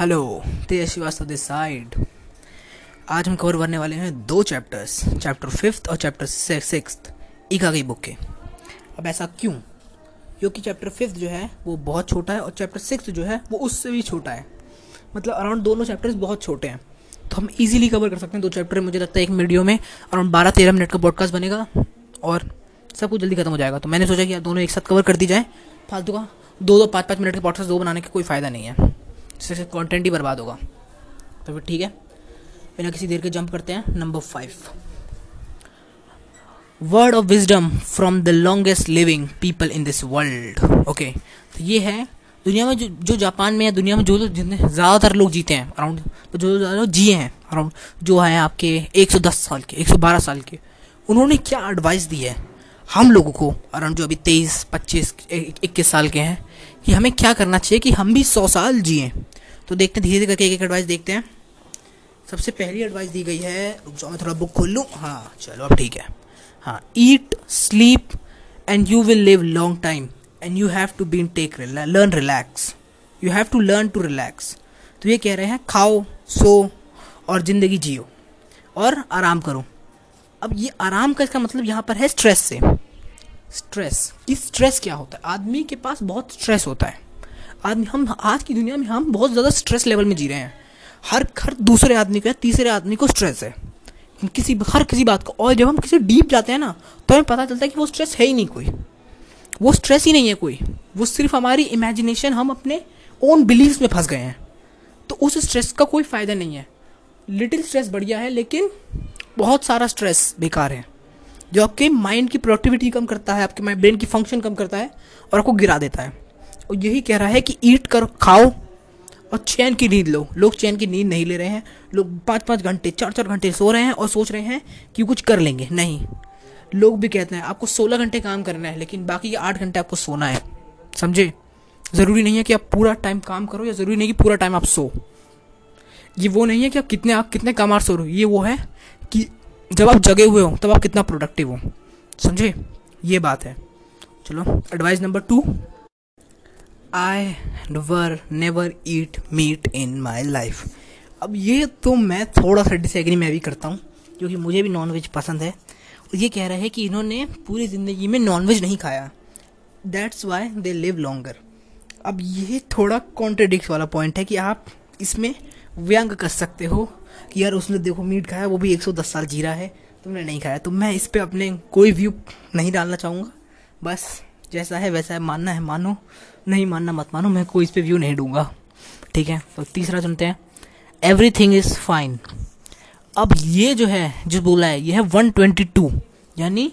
Hello Tej Srivastava this side आज हम cover करने वाले हैं दो चैप्टर्स चैप्टर फिफ्थ और chapter six ikigai book के। अब ऐसा क्यों? क्योंकि चैप्टर फिफ्थ जो है, वो बहुत छोटा है और चैप्टर सिक्स जो है, वो उससे भी छोटा है। मतलब अराउंड दोनों चैप्टर्स बहुत छोटे हैं। तो हम इजीली कवर कर सकते हैं दो चैप्टर मुझे लगता है एक वीडियो में अराउंड बारह तेरह मिनट का पॉडकास्ट बनेगा और सब कुछ जल्दी खत्म हो जाएगा। तो मैंने सोचा कि दोनों एक साथ कवर कर दी जाए। फालतू का दो दो, पाँच पाँच मिनट के पॉडकास्ट दो बनाने का कोई फ़ायदा नहीं है। इससे कंटेंट ही बर्बाद होगा। तो फिर ठीक है। बिना किसी देर के जंप करते हैं। Number five word of wisdom from the longest living people in this world okay तो ये है, दुनिया में जो जो जापान में या दुनिया में जो जितने ज़्यादातर लोग जीते हैं अराउंड तो जो ज़्यादा लोग जिए हैं अराउंड जो है आपके 110 साल के 112 साल के, उन्होंने क्या एडवाइस दी है हम लोगों को अराउंड जो अभी तेईस, पच्चीस इक्कीस साल के हैं कि हमें क्या करना चाहिए कि हम भी सौ साल जिए। तो देखते हैं धीरे धीरे करके एक एक एडवाइस देखते हैं। सबसे पहली एडवाइस दी गई है रुक जाओ मैं थोड़ा बुक खोल लूँ। हाँ चलो, अब ठीक है। हाँ eat sleep and you will live long time and you have to been take learn relax you have to learn to relax तो ये कह रहे हैं, खाओ, सो, और ज़िंदगी जियो, और आराम करो। अब ये आराम का इसका मतलब यहाँ पर है स्ट्रेस से। स्ट्रेस कि स्ट्रेस क्या होता है? आदमी के पास बहुत स्ट्रेस होता है। आदमी हम, आज की दुनिया में हम बहुत ज़्यादा स्ट्रेस लेवल में जी रहे हैं। हर हर दूसरे आदमी को या तीसरे आदमी को स्ट्रेस है। किसी, हर किसी बात को, और जब हम किसी डीप जाते हैं ना तो हमें पता चलता है कि वो स्ट्रेस है ही नहीं कोई। वो स्ट्रेस ही नहीं है कोई। वो सिर्फ़ हमारी इमेजिनेशन हम अपने ओन बिलीव्स में फंस गए हैं। तो उस स्ट्रेस का कोई फ़ायदा नहीं है। लिटिल स्ट्रेस बढ़िया है, लेकिन बहुत सारा स्ट्रेस बेकार है। जो आपके माइंड की प्रोडक्टिविटी कम करता है, आपके माइंड ब्रेन की फ़ंक्शन कम करता है, और आपको गिरा देता है। और यही कह रहा है कि ईट करो, खाओ और चैन की नींद लो। लोग चैन की नींद नहीं ले रहे हैं। लोग पाँच पाँच घंटे चार चार घंटे सो रहे हैं और सोच रहे हैं कि कुछ कर लेंगे। नहीं। लोग भी कहते हैं, आपको सोलह घंटे काम करना है, लेकिन बाकी के आठ घंटे आपको सोना है। समझे? ज़रूरी नहीं है कि आप पूरा टाइम काम करो या ज़रूरी नहीं कि पूरा टाइम आप सो। ये वो नहीं है कि आप कितने आप कितने कम सो रहे हो। ये वो है कि जब आप जगे हुए हो, तब आप कितना प्रोडक्टिव हो। समझे? ये बात है। चलो advice number two I were never eat meat in my life अब ये तो मैं थोड़ा सा डिसएग्री मैं भी करता हूँ क्योंकि मुझे भी नॉन वेज पसंद है। और ये कह रहा है कि इन्होंने पूरी ज़िंदगी में नॉन वेज नहीं खाया। That's why they live longer अब ये थोड़ा कॉन्ट्रडिक्ट वाला पॉइंट है कि आप इसमें व्यंग कर सकते हो कि यार उसने देखो मीट खाया, वो भी 110 साल जी रहा है, तुमने नहीं खाया। तो मैं इस पर अपने कोई व्यू नहीं डालना चाहूँगा। बस जैसा है वैसा है, मानना है, मानो। नहीं मानना मत मानो, मैं कोई इस पर व्यू नहीं दूँगा। ठीक है? तो तीसरा सुनते हैं। एवरी थिंग इज़ फाइन अब ये जो है, जो बोला है, ये है वन ट्वेंटी टू यानी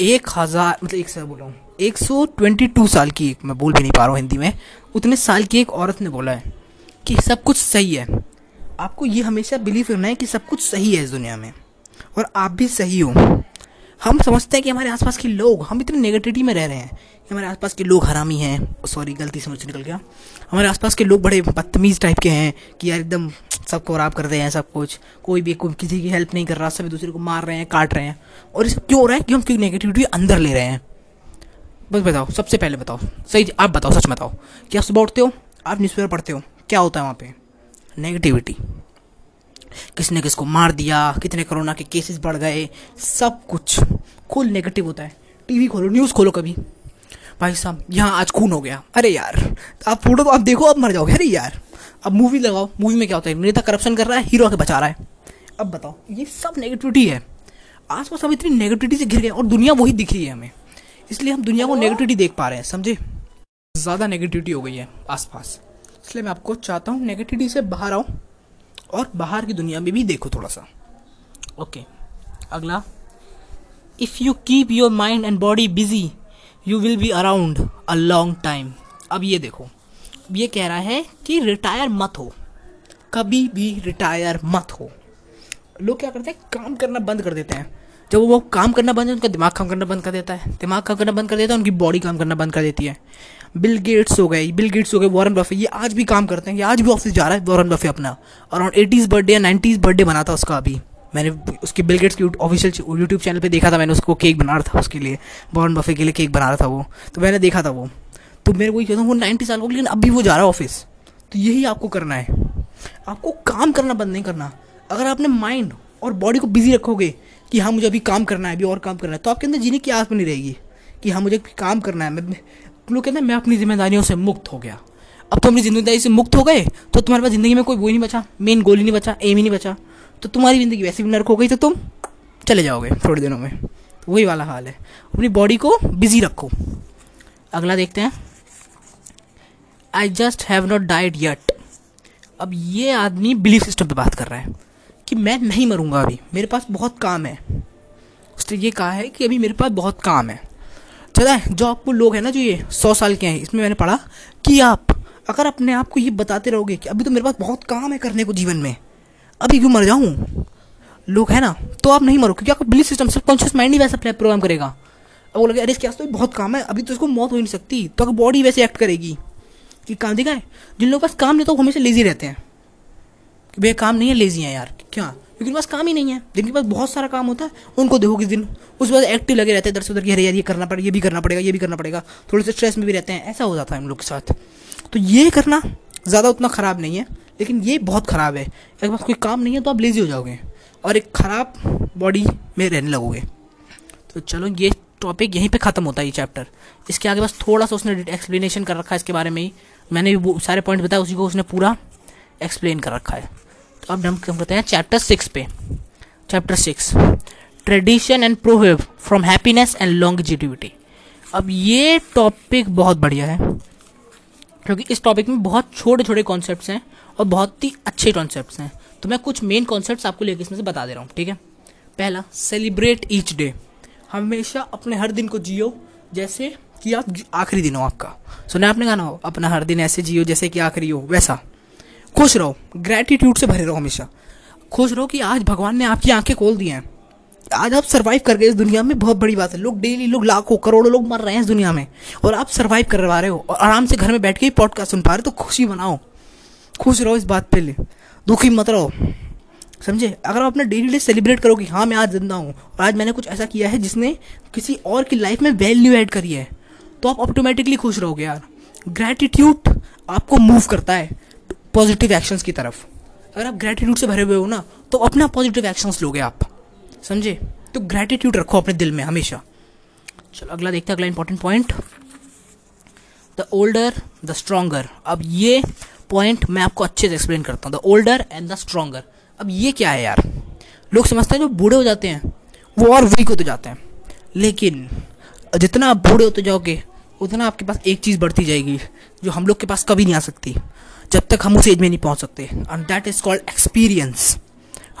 एक हज़ार मतलब एक सौ बोला हूँ, एक सौ ट्वेंटी टू साल की एक, मैं बोल भी नहीं पा रहा हूँ हिंदी में, उतने साल की एक औरत ने बोला है कि सब कुछ सही है। आपको ये हमेशा बिलीव करना है कि सब कुछ सही है इस दुनिया में, और आप भी सही हो। हम समझते हैं कि हमारे आसपास के लोग, हम इतने नेगेटिविटी में रह रहे हैं कि हमारे आसपास के लोग हरामी हैं। सॉरी गलती से मुझे निकल गया। हमारे आसपास के लोग बड़े बदतमीज़ टाइप के हैं कि यार एकदम सबको खराब कर रहे हैं, सब कुछ। कोई भी, कोई किसी की हेल्प नहीं कर रहा सभी दूसरे को मार रहे हैं, काट रहे हैं। और सब क्यों हो रहा है कि हम क्यों नेगेटिविटी अंदर ले रहे हैं? बस बताओ, सबसे पहले बताओ। सही, आप बताओ, सच बताओ। क्या सुबह उठते हो, आप न्यूज़पेपर पढ़ते हो, क्या होता है वहाँ पे? नेगेटिविटी किसने किसको मार दिया कितने कोरोना के केसेस बढ़ गए सब कुछ खुल नेगेटिव होता है। टीवी खोलो न्यूज़ खोलो कभी। भाई साहब यहाँ आज खून हो गया। अरे यार आप फ़ोटो तो आप देखो आप मर जाओगे। अरे यार अब मूवी लगाओ। मूवी में क्या होता है? नेता करप्शन कर रहा है हीरो आके बचा रहा है। अब बताओ ये सब नेगेटिविटी है। आस पास हम इतनी नेगेटिविटी से घिर गए और दुनिया वही दिख रही है हमें। इसलिए हम दुनिया को नेगेटिविटी देख पा रहे हैं समझे? ज़्यादा नेगेटिविटी हो गई है आसपास। इसलिए मैं आपको चाहता हूँ नेगेटिविटी से बाहर आओ और बाहर की दुनिया में भी देखो थोड़ा सा। ओके अगला। If you keep your mind and body busy you will be around a long time अब ये देखो, ये कह रहा है कि रिटायर मत हो। कभी भी रिटायर मत हो। लोग क्या करते हैं? काम करना बंद कर देते हैं। जब वो काम करना बंद उनका दिमाग काम करना बंद कर देता है। दिमाग काम करना बंद कर देता है, उनकी बॉडी काम करना बंद कर देती है। बिल गेट्स हो गए बिल गेट्स हो गए वॉरन बफे ये आज भी काम करते हैं, ये आज भी ऑफ़िस जा रहा है वॉरन बफे अपना। अराउंड एटीज़ बर्थडे या नाइन्टीज़ बर्थडे बना था उसका अभी। मैंने उसके बिल गेट्स की ऑफिशियल यूट्यूब चैनल पे देखा था, मैंने उसको केक बना रहा था उसके लिए। वॉरन बफे के लिए केक बना रहा था वो। तो मैंने देखा था वो। तो मेरे को ये कहता हूँ, वो नाइन्टी साल को लेकिन अभी वो जा रहा है ऑफ़िस तो यही आपको करना है। आपको काम करना बंद नहीं करना। अगर आपने माइंड और बॉडी को बिज़ी रखोगे कि हाँ मुझे अभी काम करना है, अभी और काम करना है। तो आपके अंदर जीने की आस नहीं रहेगी कि हाँ मुझे काम करना है। मैं लोग कहते हैं, मैं अपनी जिम्मेदारियों से मुक्त हो गया। अब तो अपनी ज़िम्मेदारी से मुक्त हो गए तो तुम्हारे पास ज़िंदगी में कोई वो नहीं बचा। मेन गोल ही नहीं बचा एम ही नहीं बचा। तो तुम्हारी ज़िंदगी वैसे भी नर्क हो गई तो तुम चले जाओगे थोड़े दिनों में। तो वही वाला हाल है। अपनी बॉडी को बिज़ी रखो। अगला देखते हैं। I just have not died yet अब ये आदमी बिलीफ सिस्टम पे बात कर रहा है। कि मैं नहीं मरूँगा अभी। मेरे पास बहुत काम है। उसने ये कहा है कि अभी मेरे पास बहुत काम है। चला है जो आपको लोग हैं ना जो ये सौ साल के हैं, इसमें मैंने पढ़ा कि आप अगर अपने आप को ये बताते रहोगे कि अभी तो मेरे पास बहुत काम है करने को जीवन में, अभी क्यों मर जाऊँ? लोग है ना तो आप नहीं मरो, क्योंकि आपका बिलीफ सिस्टम सबकॉन्शियस माइंड ही वैसा प्रोग्राम करेगा। अब वो लगे अरे इसके तो बहुत काम है, अभी तो इसको मौत हो ही नहीं सकती तो अगर बॉडी वैसे एक्ट करेगी। कि काम दिखा है? जिन लोगों के पास काम नहीं तो वो हमेशा लेजी रहते हैं। कि भैया, काम नहीं है लेजी है यार। क्या? क्योंकि उनके पास काम ही नहीं है। जिनके पास बहुत सारा काम होता है, उनको देखो किस दिन। उस बाद एक्टिव लगे रहते हैं दर से उधर की, अरे यार, ये करना पड़ेगा, ये भी करना पड़ेगा, ये भी करना पड़ेगा। थोड़े से स्ट्रेस में भी रहते हैं। ऐसा हो जाता है हम लोग के साथ। तो ये करना ज़्यादा उतना ख़राब नहीं है, लेकिन ये बहुत ख़राब है। अगर पास कोई काम नहीं है तो आप लेजी हो जाओगे और एक ख़राब बॉडी में रहने लगोगे। तो चलो, ये टॉपिक यहीं पे ख़त्म होता है ये चैप्टर इसके आगे बस थोड़ा सा उसने एक्सप्लेनेशन कर रखा है इसके बारे में ही। मैंने वो सारे पॉइंट बताया उसी को उसने पूरा एक्सप्लेन कर रखा है। अब हम करते हैं चैप्टर सिक्स पे। Chapter six tradition and proverb from happiness and long longevity अब ये टॉपिक बहुत बढ़िया है, क्योंकि इस टॉपिक में बहुत छोटे छोटे कॉन्सेप्ट हैं और बहुत ही अच्छे कॉन्सेप्ट हैं। तो मैं कुछ मेन कॉन्सेप्ट आपको लेकर इसमें से बता दे रहा हूँ, ठीक है? पहला सेलिब्रेट ईच डे हमेशा अपने हर दिन को जियो, जैसे कि आप आखिरी दिन हो आपका। सुना आपने गाना? हो अपना हर दिन ऐसे जियो जैसे कि आखिरी हो, वैसा। खुश रहो ग्रेटिट्यूड से भरे रहो हमेशा। खुश रहो कि आज भगवान ने आपकी आँखें खोल दी हैं। आज आप सर्वाइव कर गए इस दुनिया में, बहुत बड़ी बात है। लोग डेली लोग लाखों, करोड़ों लोग मर रहे हैं इस दुनिया में। और आप सर्वाइव करवा रहे हो, और आराम से घर में बैठ के ही पॉडकास्ट सुन पा रहे हो तो खुशी बनाओ खुश रहो इस बात पे ले। दुखी मत रहो। समझे? अगर आप अपना डेली डे सेलिब्रेट करो कि हाँ मैं आज ज़िंदा हूँ, और आज मैंने कुछ ऐसा किया है जिसने किसी और की लाइफ में वैल्यू ऐड करी है तो आप ऑटोमेटिकली खुश रहोगे यार। ग्रेटिट्यूड आपको मूव करता है। पॉजिटिव एक्शंस की तरफ़। अगर आप ग्रेटिट्यूड से भरे हुए हो ना तो अपना पॉजिटिव एक्शंस लोगे आप। समझे? तो ग्रेटिट्यूड रखो अपने दिल में हमेशा। चलो, अगला देखते हैं, अगला important point the older the stronger अब ये पॉइंट मैं आपको अच्छे से एक्सप्लेन करता हूँ। The older and the stronger अब ये क्या है यार? लोग समझते हैं जो बूढ़े हो जाते हैं, वो और वीक होते जाते हैं। लेकिन, जितना आप बूढ़े होते जाओगे, उतना आपके पास एक चीज़ बढ़ती जाएगी, जो हम लोग के पास कभी नहीं आ सकती। जब तक हम उस एज में नहीं पहुँच सकते। And that is called experience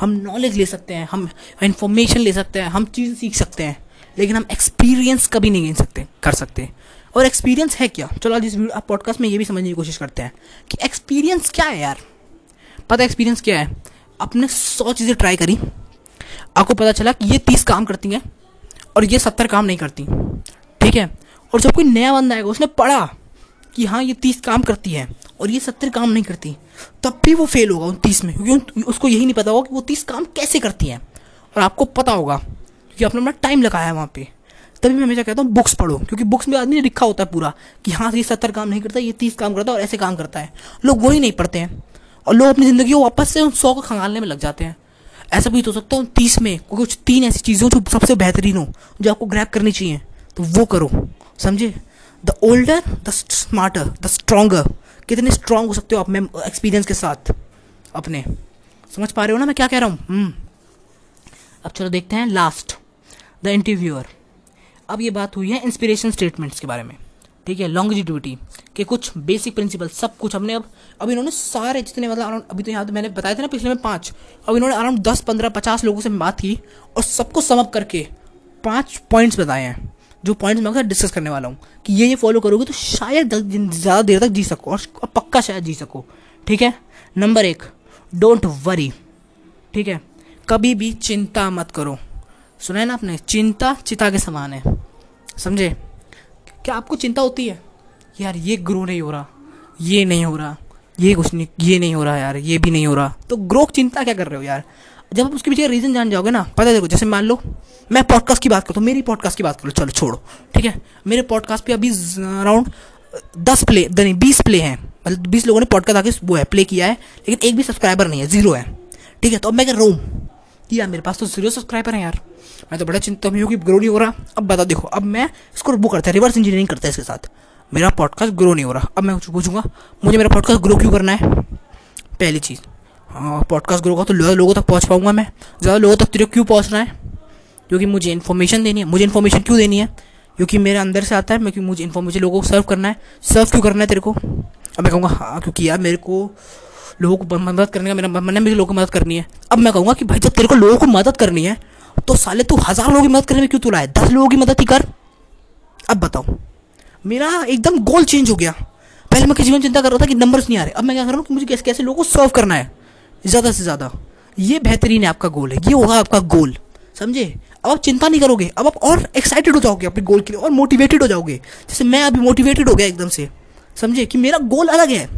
हम नॉलेज ले सकते हैं, हम इंफॉर्मेशन ले सकते हैं, हम चीज़ सीख सकते हैं, लेकिन हम एक्सपीरियंस कभी नहीं गिन सकते, कर सकते। और एक्सपीरियंस है क्या? चलो आज इस आप पॉडकास्ट में ये भी समझने की कोशिश करते हैं कि एक्सपीरियंस क्या है यार। पता एक्सपीरियंस क्या है? आपने सौ चीज़ें ट्राई करी, आपको पता चला कि ये तीस काम करती हैं और ये सत्तर काम नहीं करती। ठीक है? और जब कोई नया बंदा आएगा, उसने पढ़ा कि हाँ ये तीस काम करती है और ये सत्तर काम नहीं करती। तब भी वो फेल होगा उन तीस में, क्योंकि उसको यही नहीं पता होगा कि वो तीस काम कैसे करती हैं। और आपको पता होगा क्योंकि आपने अपना टाइम लगाया है वहाँ पे। तभी मैं हमेशा कहता हूँ बुक्स पढ़ो, क्योंकि बुक्स में आदमी लिखा होता है पूरा कि हाँ ये सत्तर काम नहीं करता, ये तीस काम करता है और ऐसे काम करता है। लोग वो ही नहीं पढ़ते हैं। और लोग अपनी ज़िंदगी को वापस से उन सौ को खंगालने में लग जाते हैं। ऐसा भी तो सकता है उन तीस में कुछ तीन ऐसी चीज़ें हो जो सबसे बेहतरीन हो, जो आपको ग्रैप करनी चाहिए तो वो करो। समझे? The older the smarter the stronger कितने स्ट्रांग हो सकते हो आप मैं एक्सपीरियंस के साथ, अपने। समझ पा रहे हो ना मैं क्या कह रहा हूँ? हम्म। अब चलो देखते हैं लास्ट द इंटरव्यूअर अब ये बात हुई है इंस्पिरेशन स्टेटमेंट्स के बारे में। ठीक है लॉन्गिटिविटी के कुछ बेसिक प्रिंसिपल सब कुछ हमने अब अब इन्होंने सारे जितने मतलब अराउंड, अभी तो यहाँ तो मैंने बताया था ना पिछले में पाँच, अब इन्होंने अराउंड दस, पंद्रह, पचास लोगों से बात की और सबको समअप करके पाँच पॉइंट्स बताए हैं। जो पॉइंट्स मैं डिस्कस करने वाला हूँ, कि ये ये फॉलो करोगे तो शायद ज़्यादा देर तक जी सको और पक्का शायद जी सको। ठीक है? नंबर एक डोंट वरी ठीक है? कभी भी चिंता मत करो। सुना है ना आपने? चिंता चिता के समान है। समझे? क्या आपको चिंता होती है? यार, ये ग्रो नहीं हो रहा। ये नहीं हो रहा। ये कुछ नहीं, ये नहीं हो रहा यार। ये भी नहीं हो रहा। तो ग्रो चिंता क्या कर रहे हो यार? जब आप उसके पीछे रीज़न जान जाओगे ना, पता देखो, जैसे मान लो, मैं पॉडकास्ट की बात करता हूँ मेरी पॉडकास्ट की बात करो, चलो छोड़ो, ठीक है? मेरे पॉडकास्ट पे अभी अराउंड दस प्ले नहीं बीस प्ले हैं। मतलब बीस लोगों ने पॉडकास्ट आके वो है प्ले किया है, लेकिन एक भी सब्सक्राइबर नहीं है ज़ीरो है, ठीक है? तो अब मैं कर? रहा हूँ कि यार, मेरे पास तो ज़ीरो सब्सक्राइबर है यार। मैं तो बड़ा चिंता में हूँ कि ग्रो नहीं हो रहा। अब बता देखो, अब मैं इसको वो करता है रिवर्स इंजीनियरिंग करता है इसके साथ। मेरा पॉडकास्ट ग्रो नहीं हो रहा। अब मैं पूछूँगा, मुझे मेरा पॉडकास्ट ग्रो क्यों करना है? पहली चीज़। हाँ पॉडकास्ट ग्रो का तो ज़्यादा लोगों तक पहुँच पाऊँगा मैं। ज़्यादा लोगों तक तेरे क्यों पहुँचना है? क्योंकि मुझे इन्फॉर्मेशन देनी है। मुझे इन्फॉर्मेशन क्यों देनी है? क्योंकि मेरे अंदर से आता है मैं मुझे इन्फॉर्मेशन लोगों को सर्व करना है। सर्व क्यों करना है तेरे को? अब मैं कहूँगा हाँ क्योंकि यार मेरे को लोगों को मदद करने का मेरा मन है मेरे लोगों को मदद करनी है। अब मैं कहूँगा कि भाई, जब तेरे को लोगों को मदद करनी है तो साले तू हज़ार लोगों की मदद करने में क्यों तुला है दस लोगों की मदद ही कर। अब बताओ, मेरा एकदम गोल चेंज हो गया। पहले मैं किसी में चिंता कर रहा था कि नंबर्स नहीं आ रहे। अब मैं क्या कर रहा हूँ कि मुझे कैसे कैसे लोगों को सर्व करना है? ज़्यादा से ज़्यादा। ये बेहतरीन है आपका गोल है। ये होगा आपका गोल समझे? अब आप चिंता नहीं करोगे। अब आप और एक्साइटेड हो जाओगे अपने गोल के लिए और मोटिवेटेड हो जाओगे। जैसे मैं अभी मोटिवेटेड हो गया एकदम से। समझे? कि मेरा गोल अलग है।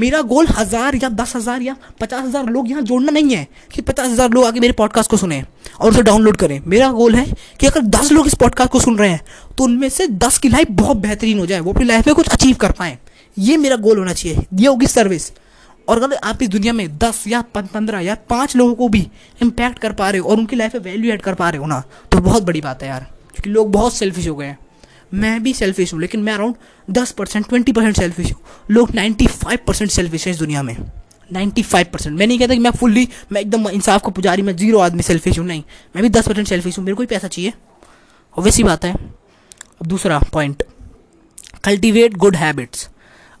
मेरा गोल हज़ार या दस हज़ार या पचास हज़ार लोग यहाँ जोड़ना नहीं है कि पचास हज़ार लोग आके मेरे पॉडकास्ट को सुने और उसे डाउनलोड करें। मेरा गोल है कि अगर दस लोग इस पॉडकास्ट को सुन रहे हैं तो उनमें से दस की लाइफ बहुत बेहतरीन हो जाए। वो अपनी लाइफ में कुछ अचीव कर पाएँ। ये मेरा गोल होना चाहिए। ये होगी सर्विस और अगर आप इस दुनिया में दस या पंद्रह या पाँच लोगों को भी इम्पैक्ट कर पा रहे हो और उनकी लाइफ में वैल्यू ऐड कर पा रहे हो ना तो बहुत बड़ी बात है यार। क्योंकि लोग बहुत सेल्फिश हो गए हैं। मैं भी सेल्फिश हूँ, लेकिन मैं अराउंड दस परसेंट ट्वेंटी परसेंट सेल्फिश हूँ। लोग नाइन्टी फाइव परसेंट सेल्फिश हैं इस दुनिया में। Ninety five percent. मैं नहीं कहता कि मैं फुल्ली मैं एकदम इंसाफ को पुजारी, मैं ज़ीरो आदमी सेल्फिश हूँ, नहीं। मैं भी दस परसेंट सेल्फिश हूँ, मेरे को ही पैसा चाहिए। और वैसी बात है। अब दूसरा पॉइंट कल्टिवेट गुड हैबिट्स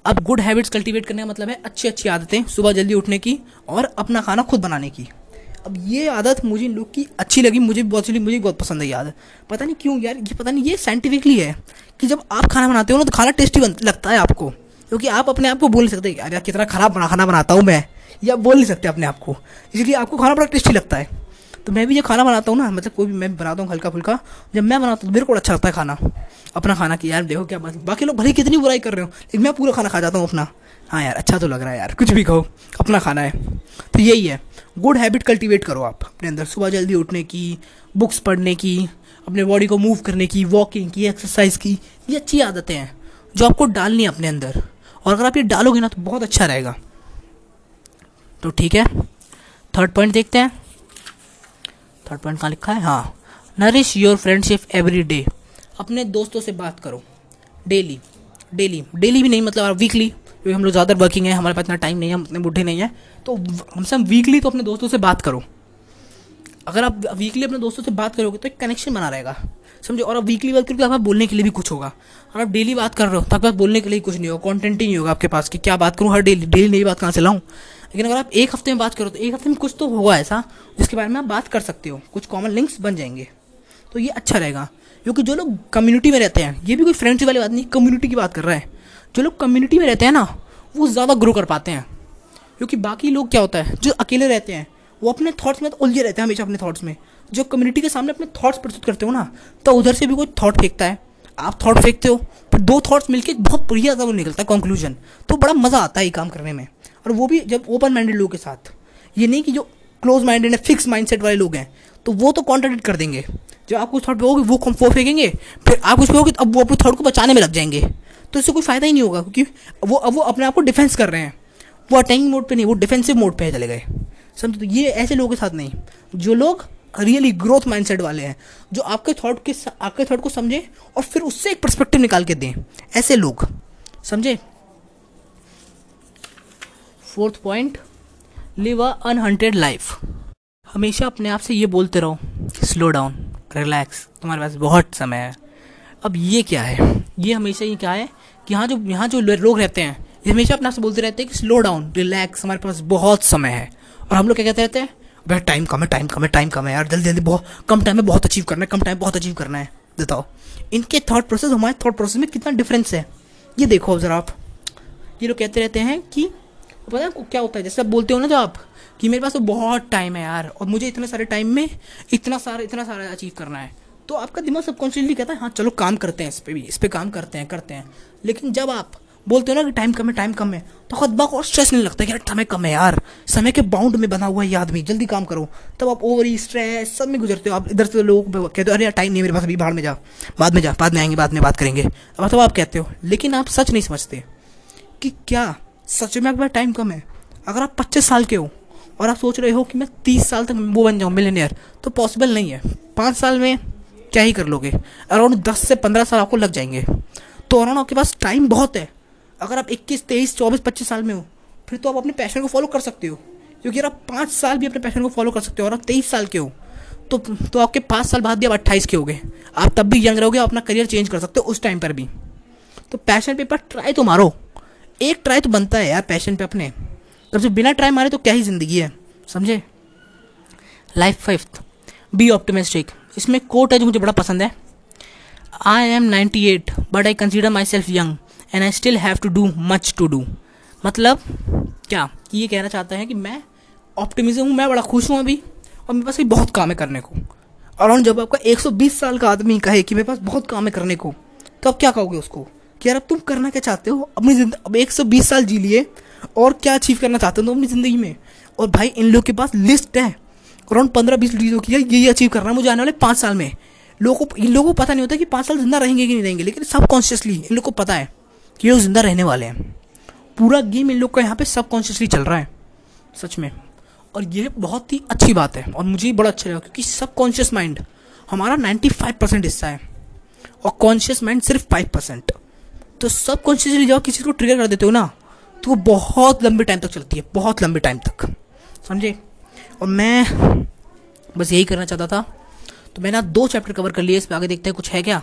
अब गुड हैबिट्स कल्टीवेट करने का मतलब है अच्छी अच्छी आदतें, सुबह जल्दी उठने की और अपना खाना खुद बनाने की। अब ये आदत मुझे लोग की अच्छी लगी, मुझे बहुत सी मुझे बहुत पसंद है आदत। पता नहीं क्यों यार, ये पता नहीं, ये साइंटिफिकली है कि जब आप खाना बनाते हो ना तो खाना टेस्टी लगता है आपको। क्योंकि आप अपने आप को बोल नहीं सकते यार यार, कितना खराब बना, खाना बनाता हूँ मैं। या बोल नहीं सकते अपने आप को। इसलिए आपको खाना बड़ा टेस्टी लगता है। तो मैं भी जब खाना बनाता हूँ ना मतलब कोई भी मैं बनाता हूँ हल्का फुल्का, जब मैं बनाता हूँ मेरे को अच्छा लगता है खाना। अपना खाना कि यार देखो क्या बात बाकी लोग भले कितनी बुराई कर रहे हो, लेकिन मैं पूरा खाना खा जाता हूँ अपना। हाँ यार अच्छा तो लग रहा है यार, कुछ भी कहो अपना खाना है। तो यही है गुड हैबिट कल्टीवेट करो आप, अपने अंदर, सुबह जल्दी उठने की बुक्स पढ़ने की, अपने बॉडी को मूव करने की वॉकिंग की एक्सरसाइज की, ये अच्छी आदतें हैं, जो आपको डालनी है अपने अंदर। और अगर आप ये डालोगे ना तो बहुत अच्छा रहेगा। तो ठीक है थर्ड पॉइंट देखते हैं। थर्ड पॉइंट कहाँ लिखा है? हाँ। Nourish your friendship every day अपने दोस्तों से बात करो। डेली डेली डेली भी नहीं मतलब वीकली क्योंकि हम लोग ज़्यादा वर्किंग है, हमारे पास इतना टाइम नहीं है, हम इतने बुढ़े नहीं हैं। तो हमसे हम वीकली तो अपने दोस्तों से बात करो। अगर आप वीकली अपने दोस्तों से बात करोगे तो एक कनेक्शन बना रहेगा। समझो, और आप वीकली बात करोगे आपके बोलने के लिए भी कुछ होगा। और आप डेली बात कर रहे हो तो आपके पास बोलने के लिए कुछ नहीं होगा। कॉन्टेंट ही नहीं होगा आपके पास कि क्या बात करूँ हर डेली डेली नई बात कहाँ से लाऊँ? लेकिन अगर आप एक हफ़्ते में बात करो तो एक हफ़्ते में कुछ तो होगा ऐसा, जिसके बारे में आप बात कर सकते हो। कुछ कॉमन लिंक्स बन जाएँगे। तो ये अच्छा रहेगा। क्योंकि जो लोग कम्युनिटी में रहते हैं, ये भी कोई फ्रेंडशिप वाली बात नहीं कम्युनिटी की बात कर रहा है। जो लोग कम्युनिटी में रहते हैं ना, वो ज़्यादा ग्रो कर पाते हैं। क्योंकि बाकी लोग क्या होता है, जो अकेले रहते हैं, वो अपने थॉट्स में तो उलझे रहते हैं, हमेशा अपने थॉट्स में। जो कम्युनिटी के सामने अपने थॉट्स प्रस्तुत करते हो ना तो उधर से भी कोई थॉट फेंकता है। आप थॉट फेंकते हो फिर दो थॉट्स मिलकर बहुत बढ़िया वो निकलता है कंक्लूजन तो बड़ा मज़ा आता है ये काम करने में। और वो भी जब ओपन माइंडेड लोगों के साथ। ये नहीं कि जो क्लोज माइंडेड है फिक्स माइंड वाले लोग हैं तो वो तो कॉन्ट्रेडिक्ट कर देंगे। जब आप कुछ थॉट पे होगी, वो वो फेंकेंगे, फिर आप कुछ पे होगी तो अब वो अपने थॉट को बचाने में लग जाएँगे। तो इससे कोई फ़ायदा ही नहीं होगा, क्योंकि वो अब वो अपने आप को डिफेंस कर रहे हैं। वो अटैकिंग मोड पे नहीं, वो डिफेंसिव मोड पे चले गए। समझो तो ये ऐसे लोगों के साथ नहीं। जो लोग रियली ग्रोथ माइंडसेट वाले हैं, जो आपके थॉट के आपके थॉट को समझें और फिर उससे एक परस्पेक्टिव निकाल के दें। ऐसे लोग, समझे? Fourth point live a unhurried life हमेशा अपने आप से ये बोलते रहो स्लो डाउन रिलैक्स तुम्हारे पास बहुत समय है। अब ये क्या है? ये हमेशा ये क्या है कि यहाँ जो यहाँ जो लोग रहते हैं, ये हमेशा अपने आप से बोलते रहते हैं कि स्लो डाउन रिलैक्स हमारे पास बहुत समय है। और हम लोग क्या कहते रहते हैं? भाई टाइम कम है टाइम कम है टाइम कम है यार, जल्दी जल्दी, बहुत, कम टाइम में बहुत अचीव करना है, कम टाइम बहुत अचीव करना है। बताओ। इनके थॉट प्रोसेस हमारे थॉट प्रोसेस में कितना डिफरेंस है? ये देखो ज़रा आप। ये लोग कहते रहते हैं कि पता है क्या होता है? जैसे आप बोलते हो ना जो आप, कि मेरे पास तो बहुत टाइम है यार, और मुझे इतने सारे टाइम में इतना सारा इतना सारा अचीव करना है। तो आपका दिमाग सबकॉन्शियसली कहता है हाँ चलो काम करते हैं इस पर भी, इस पर काम करते हैं करते हैं। लेकिन जब आप बोलते हो ना कि टाइम कम है टाइम कम है तो खुद और स्ट्रेस नहीं लगता कि यार समय कम है यार। समय के बाउंड में बना हुआ है आदमी, जल्दी काम करो। तब आप ओवर ही स्ट्रेस सब में गुजरते हो। आप इधर से लोग कहते हो, अरे यार टाइम नहीं मेरे पास, अभी बाहर में जा, बाद में जा, बाद में आएँगे, बाद में बात करेंगे। अब तो आप कहते हो, लेकिन आप सच नहीं समझते कि क्या सच में आपके टाइम कम है। अगर आप पच्चीस साल के हो और आप सोच रहे हो कि मैं तीस साल तक वो बन जाऊँ मिलेनियर तो पॉसिबल नहीं है। पाँच साल में क्या ही कर लोगे? अराउंड दस से पंद्रह साल आपको लग जाएँगे। तो अराउंड आपके पास टाइम बहुत है। अगर आप इक्कीस, तेईस, चौबीस, पच्चीस साल में हो, फिर तो आप अपने पैशन को फॉलो कर सकते हो। क्योंकि अगर आप पाँच साल भी अपने पैशन को फॉलो कर सकते हो और आप तेईस साल के हो तो तो आपके पाँच साल बाद भी आप अट्ठाईस के हो गए। आप तब भी यंग रहोगे, आप अपना करियर चेंज कर सकते हो उस टाइम पर भी। तो पैशन पेपर ट्राई तो मारो। एक ट्राई तो बनता है यार पैशन पे अपने। तब से बिना ट्राई मारे तो क्या ही ज़िंदगी है, समझे? लाइफ फिफ्थ बी ऑप्टिमिस्टिक इसमें कोट है जो मुझे बड़ा पसंद है। I am ninety eight but I consider myself young and I still have to do much to do मतलब क्या? ये कहना चाहता है कि मैं ऑप्टिमिज्म हूँ, मैं बड़ा खुश हूँ अभी, और मेरे पास भी बहुत काम है करने को। और जब आपका 120 साल का आदमी कहे कि मेरे पास बहुत काम है करने को तो आप क्या कहोगे उसको? कि यार अब तुम करना क्या चाहते हो? अपनी ज़िंदगी अब 120 साल जी लिए और क्या अचीव करना चाहते हो तुम अपनी ज़िंदगी में? और भाई इन लोग के पास लिस्ट है। अराउंड पंद्रह बीस चीज़ों की ये अचीव करना है। मुझे आने वाले पाँच साल में। लोगों को, इन लोगों को पता नहीं होता कि पाँच साल ज़िंदा रहेंगे कि नहीं रहेंगे, लेकिन सब कॉन्शियसली इन लोग को पता है कि ये ज़िंदा रहने वाले हैं। पूरा गेम इन लोग का यहाँ पे सब कॉन्शियसली चल रहा है। सच में। और ये बहुत ही अच्छी बात है। और मुझे बड़ा अच्छा लगा क्योंकि सब कॉन्शियस माइंड हमारा नाइन्टी फाइव परसेंट हिस्सा है। और कॉन्शियस माइंड सिर्फ़ फाइव परसेंट तो सब कॉन्शियसली जब किसी को ट्रिगर कर देते हो ना तो वो बहुत लंबे टाइम तक चलती है, बहुत लंबे टाइम तक। समझे? और मैं बस यही करना चाहता था। तो मैंने दो चैप्टर कवर कर लिए इस पर आगे देखते हैं कुछ है क्या।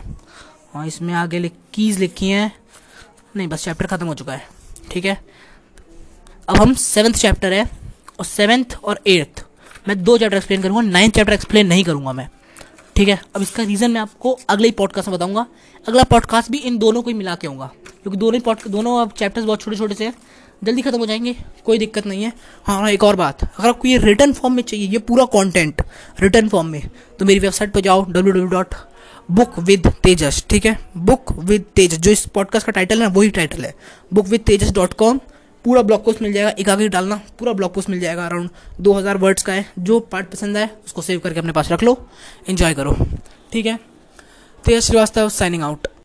हाँ इसमें आगे कीज़ लिखी हैं। नहीं, बस चैप्टर ख़त्म हो चुका है, ठीक है? अब हम सेवन्थ चैप्टर है, और सेवन्थ और एट्थ मैं दो चैप्टर एक्सप्लेन करूँगा नाइन्थ चैप्टर एक्सप्लेन नहीं करूँगा मैं। ठीक है? अब इसका रीज़न मैं आपको अगले ही पॉडकास्ट में बताऊँगा। अगला पॉडकास्ट भी इन दोनों को ही मिला के आऊँगा। क्योंकि दोनों ही पॉड दोनों अब चैप्टर्स बहुत छोटे छोटे से हैं। जल्दी खत्म हो जाएँगे, कोई दिक्कत नहीं है। हाँ हाँ एक और बात। अगर आपको ये रिटर्न फॉर्म में चाहिए, ये पूरा कॉन्टेंट रिटर्न फॉर्म में तो मेरी वेबसाइट पर जाओ W W dot book with Tejas ठीक है? बुक विद तेजस जो इस पॉडकास्ट का टाइटल है वही टाइटल है। Book with Tejas dot com पूरा ब्लॉग पोस्ट मिल जाएगा, एक आगे डालना, पूरा ब्लॉग पोस्ट मिल जाएगा अराउंड दो हज़ार वर्ड्स का है। जो पार्ट पसंद आए, उसको सेव करके अपने पास रख लो इन्जॉय करो। ठीक है? तेज श्रीवास्तव साइनिंग आउट